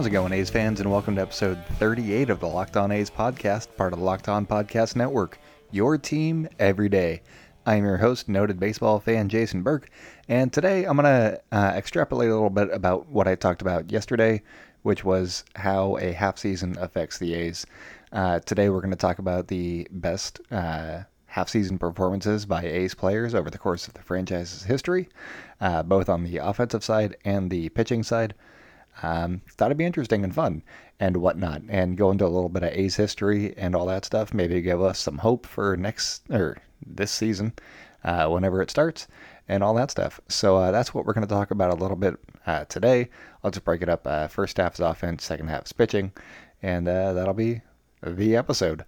How's it going, A's fans, and welcome to episode 38 of the Locked On A's podcast, part of the Locked On Podcast Network. Your team every day. I'm your host, noted baseball fan Jason Burke, and today I'm going to uh, extrapolate a little bit about what I talked about yesterday, which was how a half season affects the A's. Uh, today we're going to talk about the best uh, half season performances by A's players over the course of the franchise's history, uh, both on the offensive side and the pitching side. Um, thought it'd be interesting and fun and whatnot, and go into a little bit of A's history and all that stuff. Maybe give us some hope for next or this season, uh, whenever it starts, and all that stuff. So uh, that's what we're going to talk about a little bit uh, today. I'll just break it up. Uh, first half is offense, second half is pitching, and uh, that'll be the episode.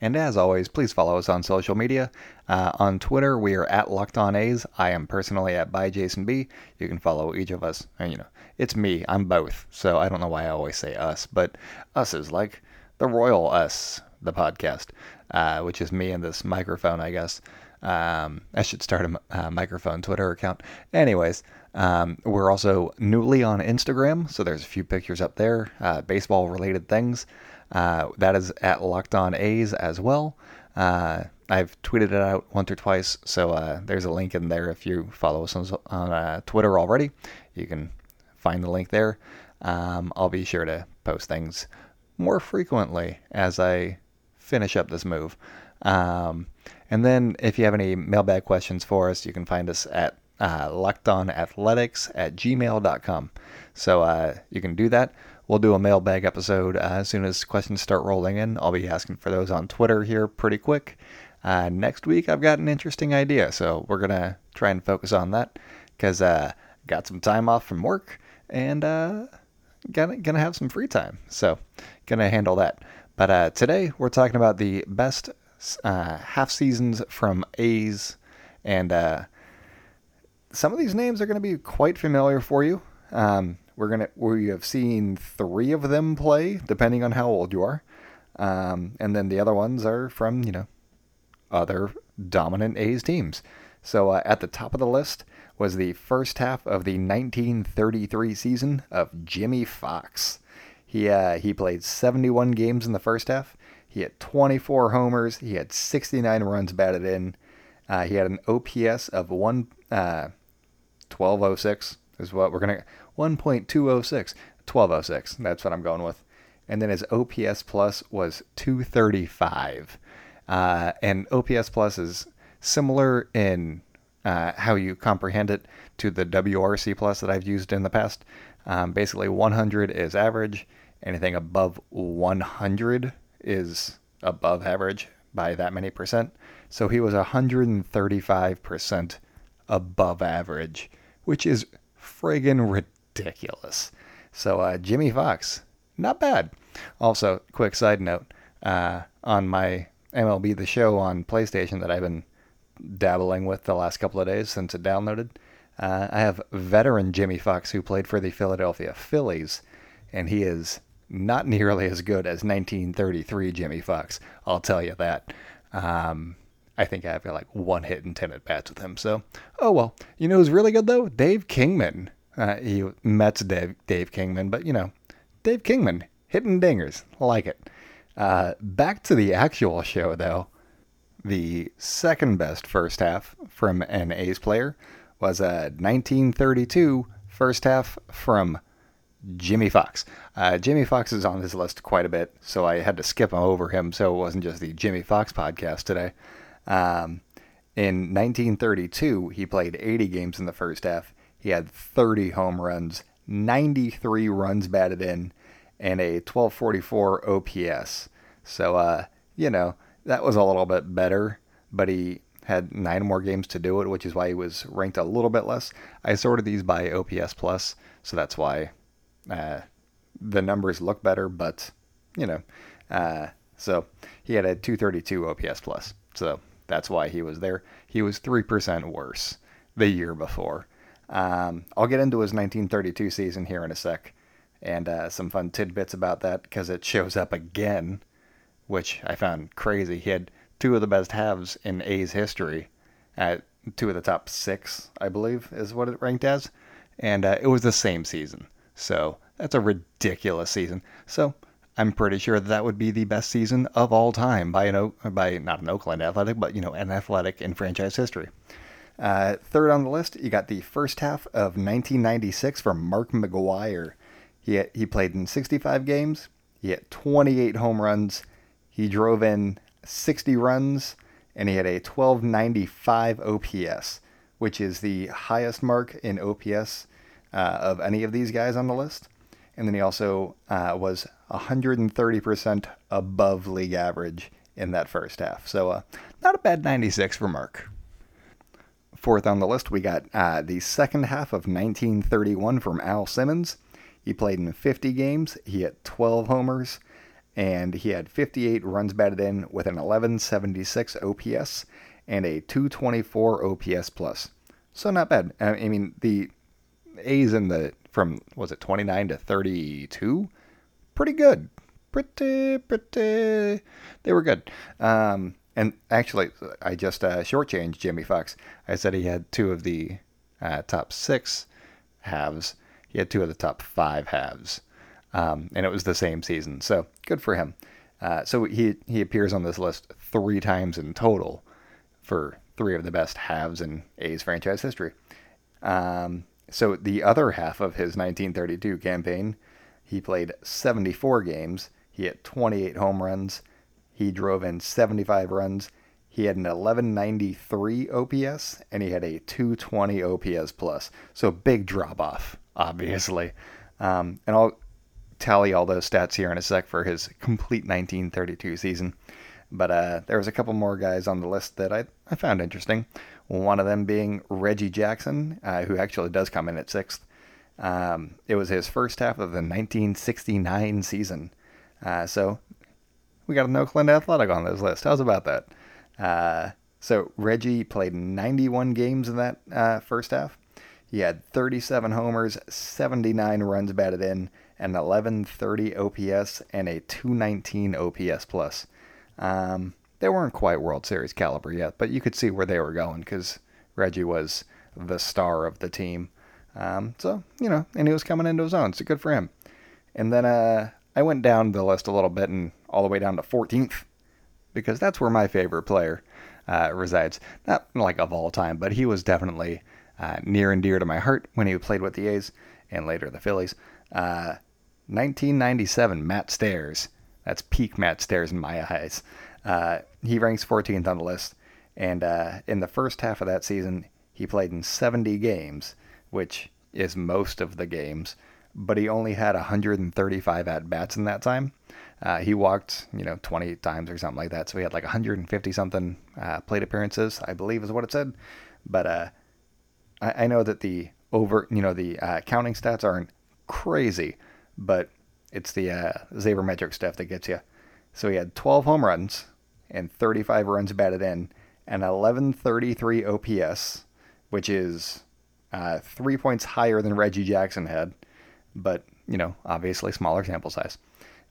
And as always, please follow us on social media. Uh, on Twitter, we are at Locked On A's. I am personally at by Jason B. You can follow each of us. And, you know, it's me. I'm both. So I don't know why I always say us, but us is like the royal us, the podcast, uh, which is me and this microphone, I guess. Um, I should start a uh, microphone Twitter account. Anyways, um, we're also newly on Instagram, so there's a few pictures up there, uh, baseball related things. Uh, that is at Locked On A's as well. Uh, I've tweeted it out once or twice, so uh, there's a link in there if you follow us on, on uh, Twitter already. You can find the link there. Um, I'll be sure to post things more frequently as I finish up this move. Um, and then if you have any mailbag questions for us, you can find us at uh, lockedonathletics at gmail.com. So uh, you can do that. We'll do a mailbag episode uh, as soon as questions start rolling in. I'll be asking for those on Twitter here pretty quick. Uh, next week, I've got an interesting idea, so we're going to try and focus on that because uh, got some time off from work and uh, gonna, gonna have some free time. So, gonna handle that. But uh, today, we're talking about the best half seasons from A's, and some of these names are going to be quite familiar for you. Um, we're gonna we have seen three of them play, depending on how old you are, um, and then the other ones are from you know other dominant A's teams. So uh, at the top of the list was the first half of the 1933 season of Jimmie Foxx. He uh, he played 71 games in the first half. He had 24 homers. He had 69 runs batted in. Uh, he had an OPS of one uh, 1206 is what we're gonna 1.206 1206. That's what I'm going with. And then his OPS plus was 235. Uh, and OPS plus is similar in uh, how you comprehend it to the WRC plus that I've used in the past. Um, basically, 100 is average. Anything above 100 is above average by that many percent. So he was 135% above average, which is friggin' ridiculous. So uh, Jimmie Foxx, not bad. Also, quick side note uh, on my MLB The Show on PlayStation that I've been dabbling with the last couple of days since it downloaded. Uh, I have veteran Jimmie Foxx who played for the Philadelphia Phillies, and he is not nearly as good as 1933 Jimmie Foxx. I'll tell you that. Um, I think I have like one hit and ten at bats with him. So, oh well. You know who's really good though? Dave Kingman. Uh, he Mets Dave Dave Kingman, but you know, Dave Kingman hitting dingers. Like it. Uh, back to the actual show though. The second best first half from an A's player was a 1932 first half from Jimmie Foxx. Uh, Jimmie Foxx is on this list quite a bit, so I had to skip over him so it wasn't just the Jimmie Foxx podcast today. Um, in 1932, he played 80 games in the first half. He had 30 home runs, 93 runs batted in, and a 1244 OPS. So, uh, you know, that was a little bit better, but he had nine more games to do it, which is why he was ranked a little bit less. I sorted these by OPS plus, so that's why uh, the numbers look better, but you know, uh, so he had a 232 OPS plus, so that's why he was there. He was three percent worse the year before. Um, I'll get into his 1932 season here in a sec, and uh, some fun tidbits about that because it shows up again, which I found crazy. He had two of the best halves in A's history, at two of the top six, I believe, is what it ranked as, and uh, it was the same season. So that's a ridiculous season. So I'm pretty sure that, that would be the best season of all time by an by not an Oakland Athletic, but you know an Athletic in franchise history. Uh, third on the list, you got the first half of 1996 from Mark McGwire. He had, he played in 65 games. He had 28 home runs. He drove in 60 runs, and he had a 1295 OPS, which is the highest mark in OPS uh, of any of these guys on the list. And then he also uh, was 130% above league average in that first half. So, uh, not a bad 96 for Mark. Fourth on the list, we got uh, the second half of 1931 from Al Simmons. He played in 50 games. He hit 12 homers, and he had 58 runs batted in with an 1176 OPS and a 224 OPS plus. So not bad. I mean, the A's in the from was it 29 to 32, pretty good. Pretty, pretty. They were good. Um, and actually, I just uh, shortchanged Jimmie Foxx. I said he had two of the uh, top six halves. He had two of the top five halves, um, and it was the same season. So good for him. Uh, so he he appears on this list three times in total for three of the best halves in A's franchise history. Um, so the other half of his 1932 campaign, he played 74 games. He hit 28 home runs. He drove in 75 runs. He had an 1193 OPS and he had a 220 OPS plus. So big drop off, obviously. Um, and I'll tally all those stats here in a sec for his complete 1932 season. But uh, there was a couple more guys on the list that I, I found interesting. One of them being Reggie Jackson, uh, who actually does come in at sixth. Um, it was his first half of the 1969 season. Uh, so we got an Oakland Athletic on this list. How's about that? Uh, so Reggie played 91 games in that uh, first half. He had 37 homers, 79 runs batted in, an 1130 OPS, and a 219 OPS plus. Um, they weren't quite World Series caliber yet, but you could see where they were going because Reggie was the star of the team. Um, so, you know, and he was coming into his own, so good for him. And then uh, I went down the list a little bit and all the way down to 14th because that's where my favorite player uh, resides. Not like of all time, but he was definitely uh, near and dear to my heart when he played with the A's and later the Phillies. 1997, uh, Matt Stairs. That's peak Matt Stairs in my eyes. Uh, he ranks 14th on the list, and uh, in the first half of that season, he played in 70 games, which is most of the games, but he only had 135 at bats in that time. Uh, he walked, you know, 20 times or something like that, so he had like 150 something uh, plate appearances, I believe is what it said. But uh, I, I, know that the over, you know, the uh, counting stats aren't crazy, but it's the uh, sabermetric stuff that gets you. So he had 12 home runs and 35 runs batted in, and 1133 OPS, which is uh, three points higher than Reggie Jackson had, but you know, obviously smaller sample size.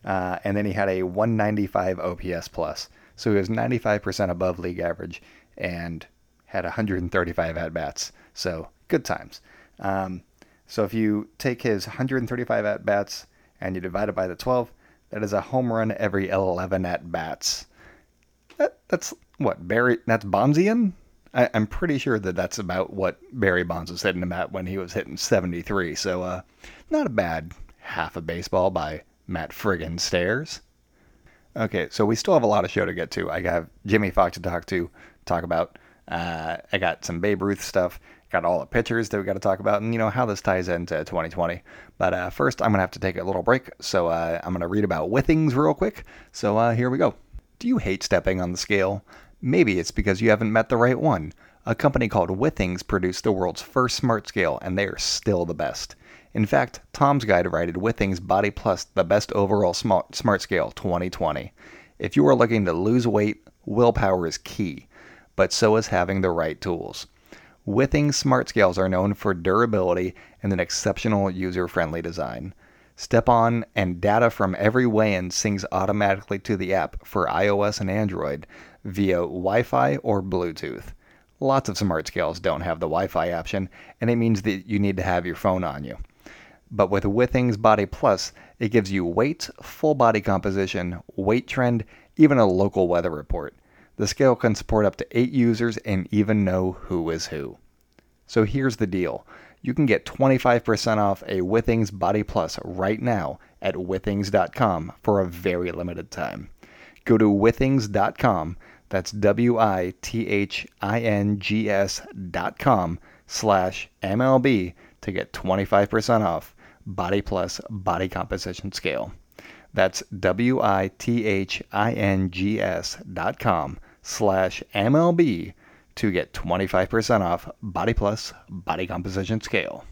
Uh, and then he had a 195 OPS plus, so he was 95% above league average and had 135 at bats. So good times. Um, so if you take his 135 at bats and you divide it by the 12, that is a home run every 11 at bats. That, that's what Barry. That's Bonzian. I, am pretty sure that that's about what Barry Bonds was hitting him at when he was hitting 73. So, uh, not a bad half a baseball by Matt friggin' Stairs. Okay, so we still have a lot of show to get to. I got Jimmie Foxx to talk to, talk about. Uh, I got some Babe Ruth stuff got all the pitchers that we got to talk about and, you know, how this ties into 2020. But uh, first, I'm to have to take a little break. So uh, I'm to read about Withings real quick. So uh, here we go. Do you hate stepping on the scale? Maybe it's because you haven't met the right one. A company called Withings produced the world's first smart scale, and they are still the best. In fact, Tom's Guide rated Withings Body Plus the best overall smart, smart scale 2020. If you are looking to lose weight, willpower is key, but so is having the right tools. Withings smart scales are known for durability and an exceptional user-friendly design. Step on and data from every weigh-in syncs automatically to the app for iOS and Android via Wi-Fi or Bluetooth. Lots of smart scales don't have the Wi-Fi option, and it means that you need to have your phone on you. But with Withings Body Plus, it gives you weight, full body composition, weight trend, even a local weather report. The scale can support up to eight users and even know who is who. So here's the deal. You can get 25% off a Withings Body Plus right now at withings.com for a very limited time. Go to withings.com, that's W-I-T-H-I-N-G-S dot com slash MLB to get 25% off Body Plus Body Composition Scale. That's W-I-T-H-I-N-G-S dot com slash MLB to get 25% off Body Plus Body Composition Scale.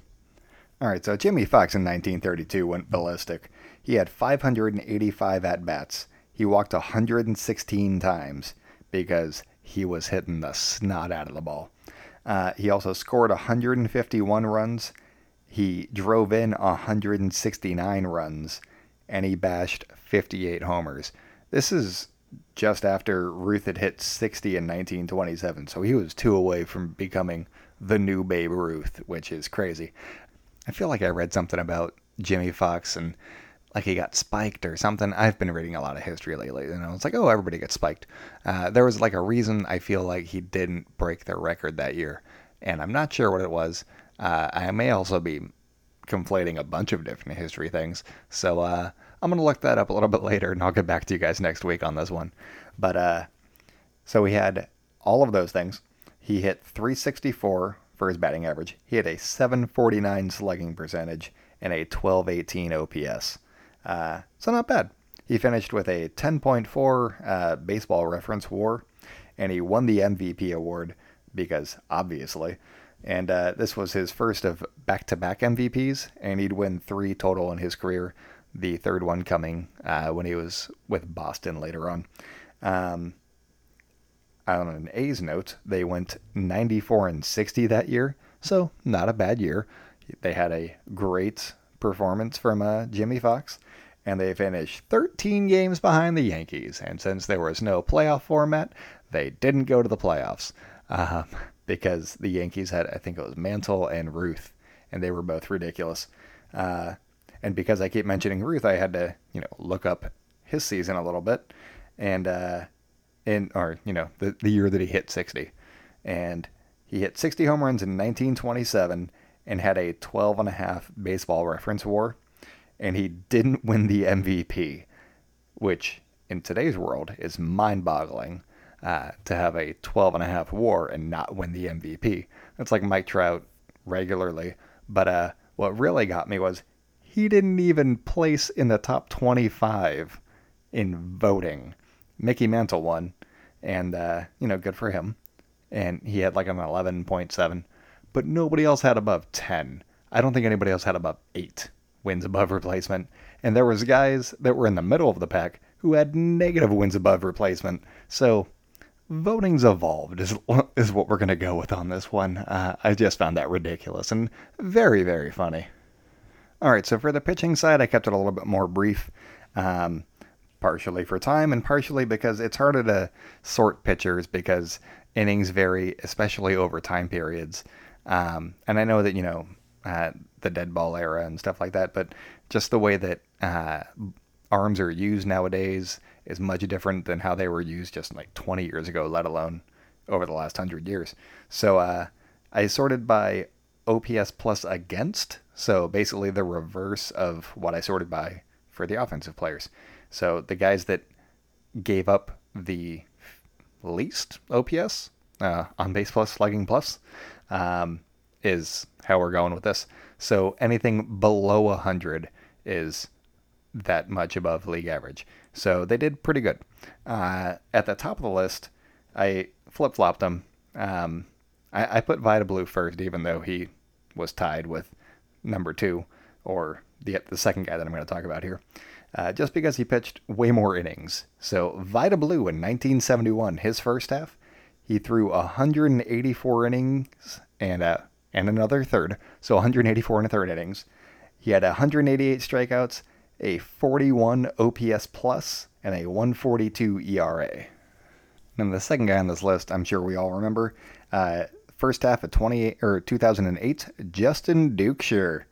All right, so Jimmie Foxx in 1932 went ballistic. He had 585 at bats. He walked 116 times because he was hitting the snot out of the ball. Uh, he also scored 151 runs. He drove in 169 runs, and he bashed 58 homers. This is just after Ruth had hit 60 in 1927, so he was two away from becoming the new Babe Ruth, which is crazy. I feel like I read something about Jimmie Foxx and like he got spiked or something. I've been reading a lot of history lately, and I was like, oh, everybody gets spiked. Uh, there was like a reason I feel like he didn't break the record that year, and I'm not sure what it was. Uh, I may also be conflating a bunch of different history things, so uh, I'm gonna look that up a little bit later, and I'll get back to you guys next week on this one. But uh, so he had all of those things. He hit 364 for his batting average. He had a 749 slugging percentage and a 1218 OPS. Uh, so not bad. He finished with a 10.4 uh, baseball reference war, and he won the MVP award because obviously. And uh, this was his first of back to back MVPs, and he'd win three total in his career, the third one coming uh, when he was with Boston later on. Um, on an A's note, they went 94 and 60 that year, so not a bad year. They had a great performance from uh, Jimmie Foxx, and they finished 13 games behind the Yankees. And since there was no playoff format, they didn't go to the playoffs um, because the Yankees had, I think it was Mantle and Ruth, and they were both ridiculous. Uh, and because I keep mentioning Ruth, I had to, you know, look up his season a little bit, and uh, in or you know the the year that he hit 60, and he hit 60 home runs in 1927 and had a 12 and a half baseball reference war, and he didn't win the MVP, which in today's world is mind-boggling. Uh, to have a 12 and a half war and not win the MVP. That's like Mike Trout regularly. But uh, what really got me was he didn't even place in the top 25 in voting. Mickey Mantle won, and uh, you know, good for him. And he had like an 11.7, but nobody else had above 10. I don't think anybody else had above eight wins above replacement. And there was guys that were in the middle of the pack who had negative wins above replacement. So voting's evolved is is what we're gonna go with on this one. Uh, I just found that ridiculous and very very funny. All right, so for the pitching side, I kept it a little bit more brief, um, partially for time and partially because it's harder to sort pitchers because innings vary, especially over time periods. Um, and I know that, you know, uh, the dead ball era and stuff like that, but just the way that uh, arms are used nowadays is much different than how they were used just like 20 years ago, let alone over the last 100 years. So uh, I sorted by OPS plus against. So basically the reverse of what I sorted by for the offensive players. So the guys that gave up the least OPS uh, on base plus, slugging plus, um, is how we're going with this. So anything below 100 is that much above league average. So they did pretty good. Uh, at the top of the list, I flip flopped them. Um, I, I put Vida Blue first, even though he was tied with number two, or the the second guy that I'm going to talk about here, uh, just because he pitched way more innings. So Vida Blue in 1971, his first half, he threw 184 innings and uh, and another third, so 184 and a third innings. He had 188 strikeouts, a 41 OPS plus, and a 142 ERA. And the second guy on this list, I'm sure we all remember, uh, first half of 28 or 2008, Justin Duchscherer.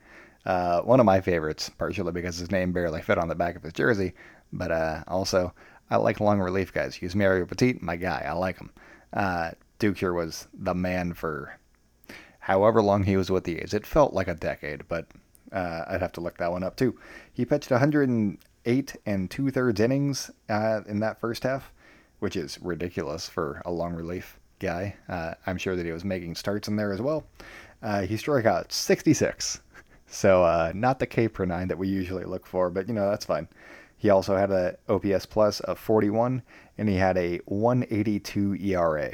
Uh, one of my favorites, partially because his name barely fit on the back of his jersey, but uh, also I like long relief guys. Yusmeiro Petit, my guy. I like him. Uh, Duke was the man for however long he was with the A's. It felt like a decade, but uh, I'd have to look that one up too. He pitched 108 and two thirds innings uh, in that first half, which is ridiculous for a long relief guy. Uh, I'm sure that he was making starts in there as well. Uh, he struck out 66, so uh, not the K per nine that we usually look for, but you know that's fine. He also had a OPS plus of 41, and he had a 182 ERA.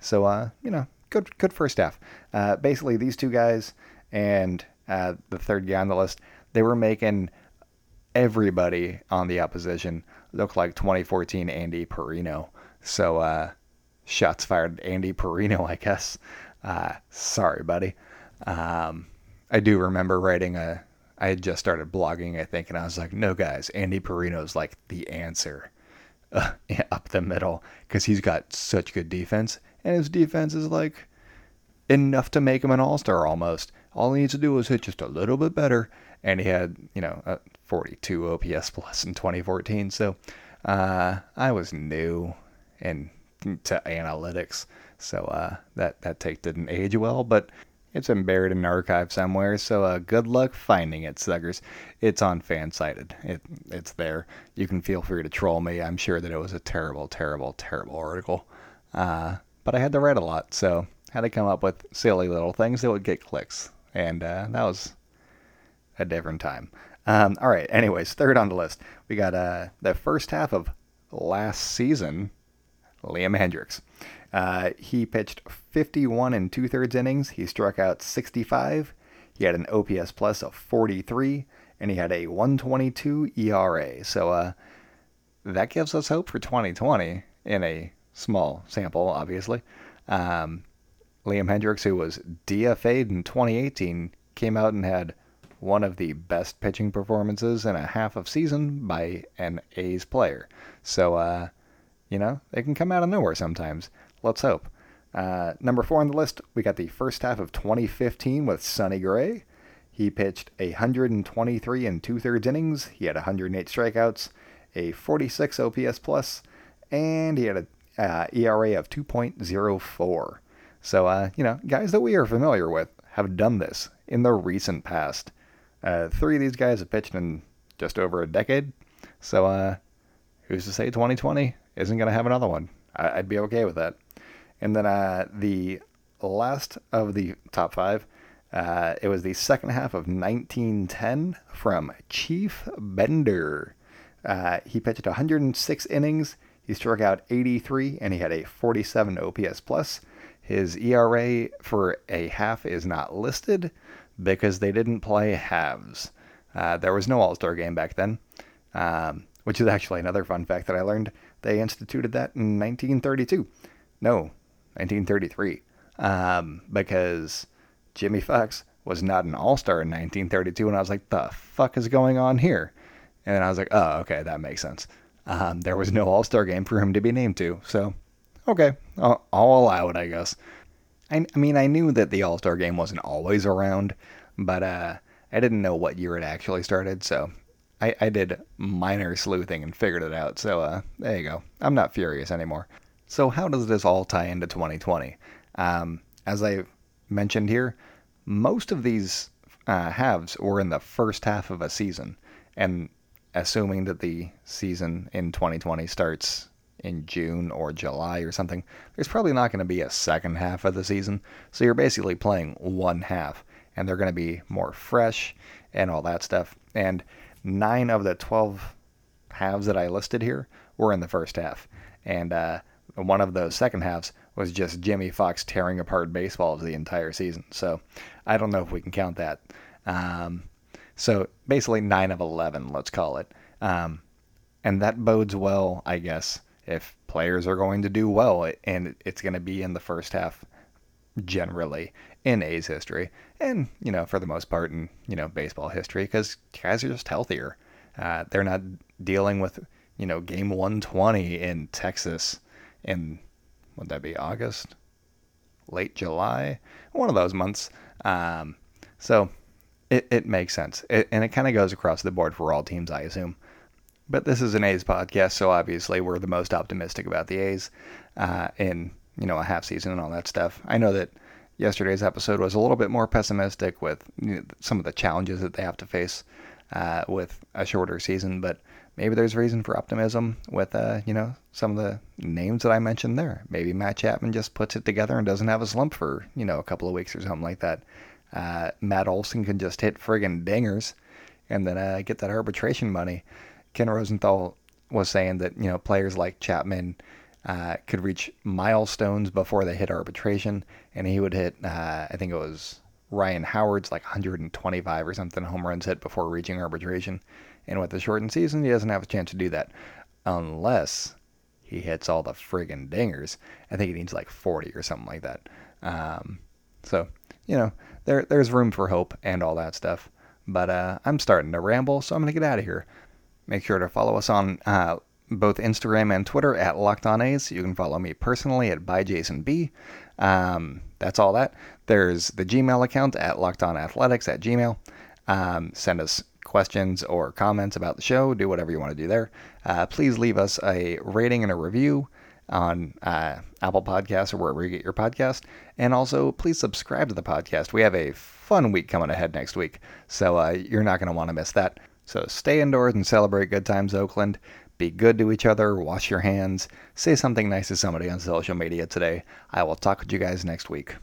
So uh, you know, good good first half. Uh, basically, these two guys and uh, the third guy on the list, they were making everybody on the opposition look like 2014 Andy Parrino. So uh, shots fired, at Andy Parrino, I guess. Uh, sorry, buddy. Um, I do remember writing a. I had just started blogging, I think, and I was like, "No, guys, Andy Parrino's like the answer uh, up the middle because he's got such good defense, and his defense is like enough to make him an all star almost. All he needs to do is hit just a little bit better. And he had, you know, a 42 OPS plus in 2014. So uh, I was new and to analytics. So uh, that, that take didn't age well, but it's been buried in an archive somewhere. So uh, good luck finding it, Suggers. It's on Fansided. It, it's there. You can feel free to troll me. I'm sure that it was a terrible, terrible, terrible article. Uh, but I had to write a lot, so had to come up with silly little things that would get clicks, and uh, that was a different time. Um, all right. Anyways, third on the list, we got uh, the first half of last season. Liam Hendriks. Uh, he pitched 51 and two thirds innings. He struck out 65. He had an OPS plus of 43, and he had a 122 ERA. So uh, that gives us hope for 2020 in a small sample, obviously. Um, Liam Hendriks, who was DFA'd in 2018, came out and had one of the best pitching performances in a half of season by an A's player. So, uh, you know, they can come out of nowhere sometimes. Let's hope. Uh, number four on the list, we got the first half of 2015 with Sonny Gray. He pitched 123 and two thirds innings. He had 108 strikeouts, a 46 OPS plus, and he had a uh, ERA of 2.04. So, uh, you know, guys that we are familiar with have done this in the recent past. Uh, three of these guys have pitched in just over a decade. So, uh, who's to say 2020 isn't going to have another one? I- would be okay with that. And then uh, the last of the top five, uh, it was the second half of 1910 from Chief Bender. Uh, he pitched 106 innings. He struck out 83, and he had a 47 OPS plus. His ERA for a half is not listed because they didn't play halves. Uh, there was no All Star game back then, um, which is actually another fun fact that I learned. They instituted that in 1932. No, 1933. Um, because Jimmie Foxx was not an All Star in 1932, and I was like, the fuck is going on here? And I was like, oh, okay, that makes sense. Um, there was no All Star game for him to be named to, so okay, I'll, I'll allow it, I guess. I, I mean, I knew that the All Star game wasn't always around, but uh, I didn't know what year it actually started, so I, I did minor sleuthing and figured it out. So uh, there you go. I'm not furious anymore. So how does this all tie into 2020? Um, as I mentioned here, most of these uh, halves were in the first half of a season, and assuming that the season in 2020 starts in June or July or something, there's probably not going to be a second half of the season. So you're basically playing one half, and they're going to be more fresh and all that stuff. And nine of the 12 halves that I listed here were in the first half. And uh, one of those second halves was just Jimmie Foxx tearing apart baseballs the entire season. So I don't know if we can count that. Um, so basically, 9 of 11, let's call it. Um, and that bodes well, I guess, if players are going to do well, and it's going to be in the first half generally in A's history, and you know for the most part in you know baseball history, because guys are just healthier. Uh, they're not dealing with you know game 120 in Texas in would that be August, late July, one of those months. Um, so it, it makes sense. It, and it kind of goes across the board for all teams, I assume. But this is an A's podcast, so obviously we're the most optimistic about the A's uh, in you know a half season and all that stuff. I know that yesterday's episode was a little bit more pessimistic with you know, some of the challenges that they have to face uh, with a shorter season, but maybe there's reason for optimism with uh, you know some of the names that I mentioned there. Maybe Matt Chapman just puts it together and doesn't have a slump for you know a couple of weeks or something like that. Uh, Matt Olson can just hit friggin' dingers and then uh, get that arbitration money. Ken Rosenthal was saying that you know players like Chapman uh, could reach milestones before they hit arbitration, and he would hit uh, I think it was Ryan Howard's like 125 or something home runs hit before reaching arbitration. And with the shortened season, he doesn't have a chance to do that unless he hits all the friggin' dingers. I think he needs like 40 or something like that. Um, so you know, there there's room for hope and all that stuff. But uh, I'm starting to ramble, so I'm gonna get out of here. Make sure to follow us on uh, both Instagram and Twitter at Locked On A's. You can follow me personally at byjasonb. Um, that's all that. There's the Gmail account at lockedonathletics at gmail. Um, send us questions or comments about the show. Do whatever you want to do there. Uh, please leave us a rating and a review on uh, Apple Podcasts or wherever you get your podcast. And also, please subscribe to the podcast. We have a fun week coming ahead next week, so uh, you're not going to want to miss that. So stay indoors and celebrate good times, Oakland. Be good to each other, wash your hands, say something nice to somebody on social media today. I will talk with you guys next week.